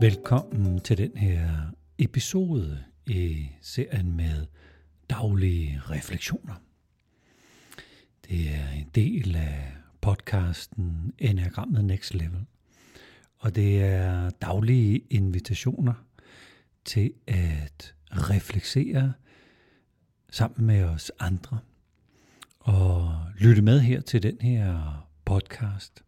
Velkommen til den her episode i serien med daglige refleksioner. Det er en del af podcasten Enagrammet Next Level. Og det er daglige invitationer til at reflektere sammen med os andre og lytte med her til den her podcast.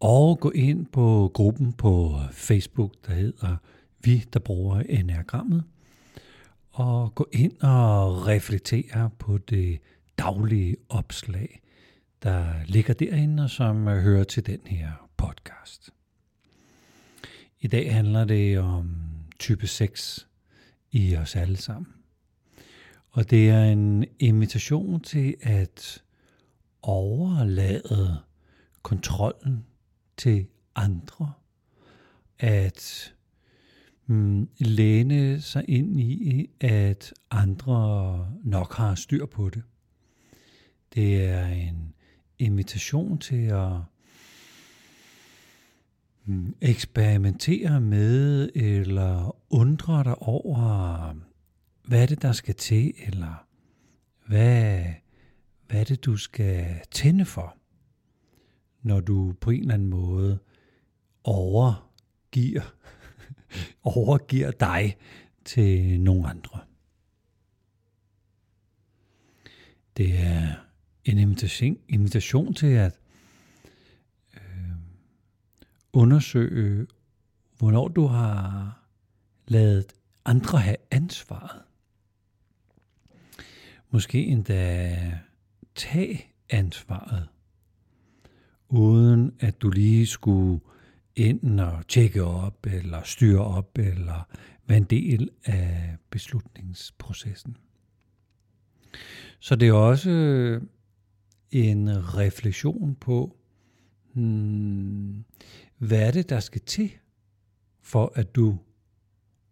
Og gå ind på gruppen på Facebook, der hedder Vi, der bruger enagrammet. Og gå ind og reflektere på det daglige opslag, der ligger derinde, og som hører til den her podcast. I dag handler det om type 6 i os alle sammen. Og det er en invitation til at overlade kontrollen til andre. At mm, læne sig ind i, at andre nok har styr på det. Det er en invitation til at mm, eksperimentere med eller undre dig over, hvad er det, der skal til, eller hvad, hvad er det, du skal tænde for, når du på en eller anden måde overgiver, overgiver dig til nogle andre. Det er en invitation, invitation til at øh, undersøge, hvornår du har lavet andre have ansvaret. Måske endda tage ansvaret, uden at du lige skulle ind og tjekke op, eller styre op, eller være en del af beslutningsprocessen. Så det er også øh, en refleksion på, hmm, hvad er det, der skal til, for at du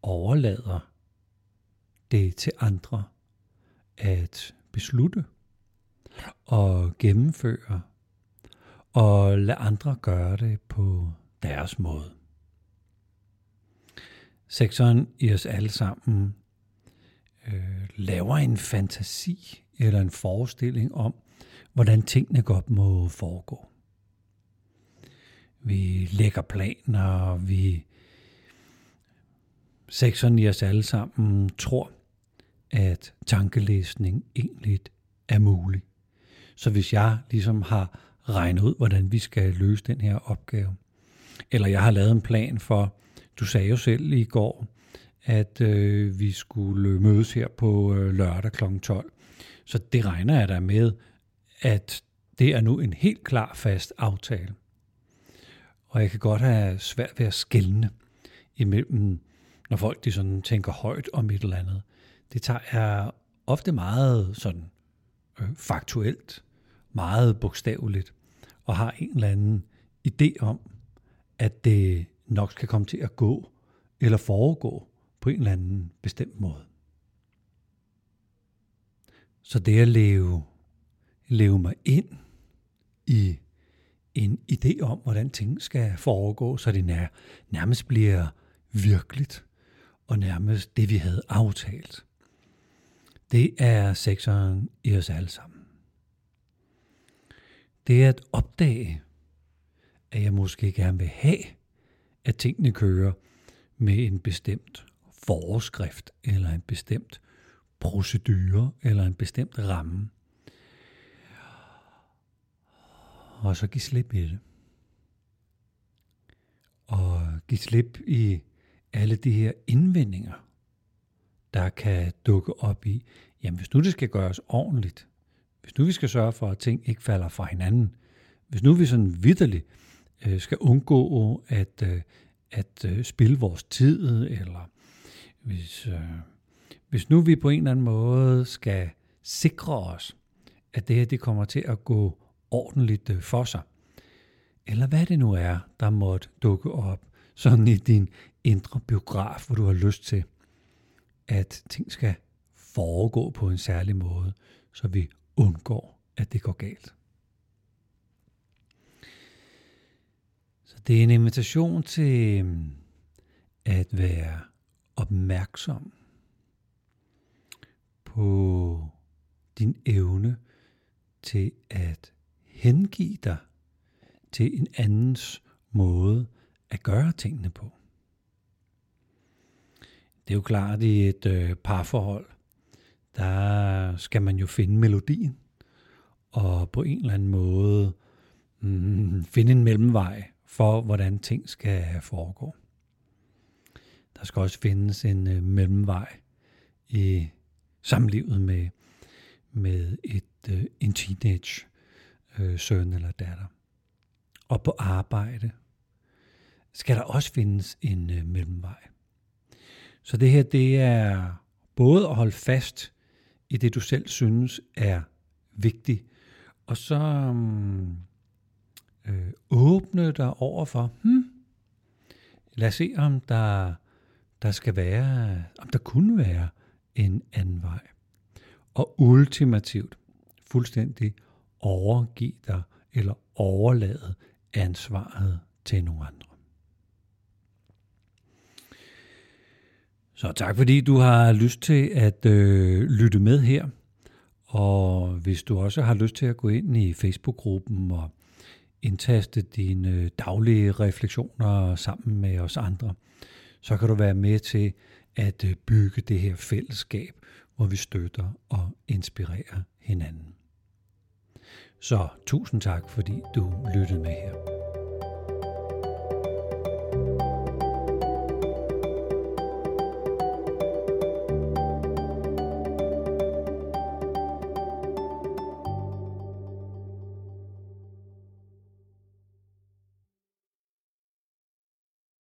overlader det til andre at beslutte og gennemføre og lade andre gøre det på deres måde. Sekseren i os alle sammen øh, laver en fantasi eller en forestilling om, hvordan tingene godt må foregå. Vi lægger planer, vi sekseren i os alle sammen tror, at tankelæsning egentlig er mulig. Så hvis jeg ligesom har regnet ud, hvordan vi skal løse den her opgave, eller jeg har lavet en plan for, du sagde jo selv i går, at øh, vi skulle mødes her på øh, lørdag kl. 12. Så det regner jeg da med, at det er nu en helt klar fast aftale. Og jeg kan godt have svært ved at skælne imellem, når folk de sådan tænker højt om et eller andet. Det tager jeg ofte meget sådan øh, faktuelt, meget bogstaveligt, og har en eller anden idé om, at det nok skal komme til at gå eller foregå på en eller anden bestemt måde. Så det at leve, leve mig ind i en idé om, hvordan ting skal foregå, så det nær, nærmest bliver virkeligt, og nærmest det, vi havde aftalt. Det er sekseren i os alle sammen. Det er at opdage, at jeg måske gerne vil have, at tingene kører med en bestemt forskrift, eller en bestemt procedure, eller en bestemt ramme. Og så give slip i det. Og give slip i alle de her indvendinger, der kan dukke op i, jamen hvis nu det skal gøres ordentligt, hvis nu vi skal sørge for, at ting ikke falder fra hinanden, hvis nu vi sådan vidderligt øh, skal undgå at, øh, at øh, spille vores tid, eller hvis, øh, hvis nu vi på en eller anden måde skal sikre os, at det her det kommer til at gå ordentligt øh, for sig, eller hvad det nu er, der måtte dukke op, sådan i din indre biograf, hvor du har lyst til, at ting skal foregå på en særlig måde, så vi undgår, at det går galt. Så det er en invitation til, øhm, at være opmærksom på din evne til at hengive dig til en andens måde at gøre tingene på. Det er jo klart, i et øh, parforhold, der skal man jo finde melodien, og på en eller anden måde mm, finde en mellemvej for, hvordan ting skal foregå. Der skal også findes en øh, mellemvej i samlivet med, med et, øh, en teenage øh, søn eller datter. Og på arbejde skal der også findes en øh, mellemvej. Så det her, det er både at holde fast i det, du selv synes er vigtigt, og så mm, øh, åbne dig over for, hmm, lad os se, om der, der skal være, om der kunne være en anden vej. Og ultimativt, fuldstændig overgive dig eller overlade ansvaret til nogen andre. Så tak fordi du har lyst til at øh, lytte med her. Og hvis du også har lyst til at gå ind i Facebook-gruppen og indtaste dine øh, daglige refleksioner sammen med os andre, så kan du være med til at øh, bygge det her fællesskab, hvor vi støtter og inspirerer hinanden. Så tusind tak, fordi du lyttede med her.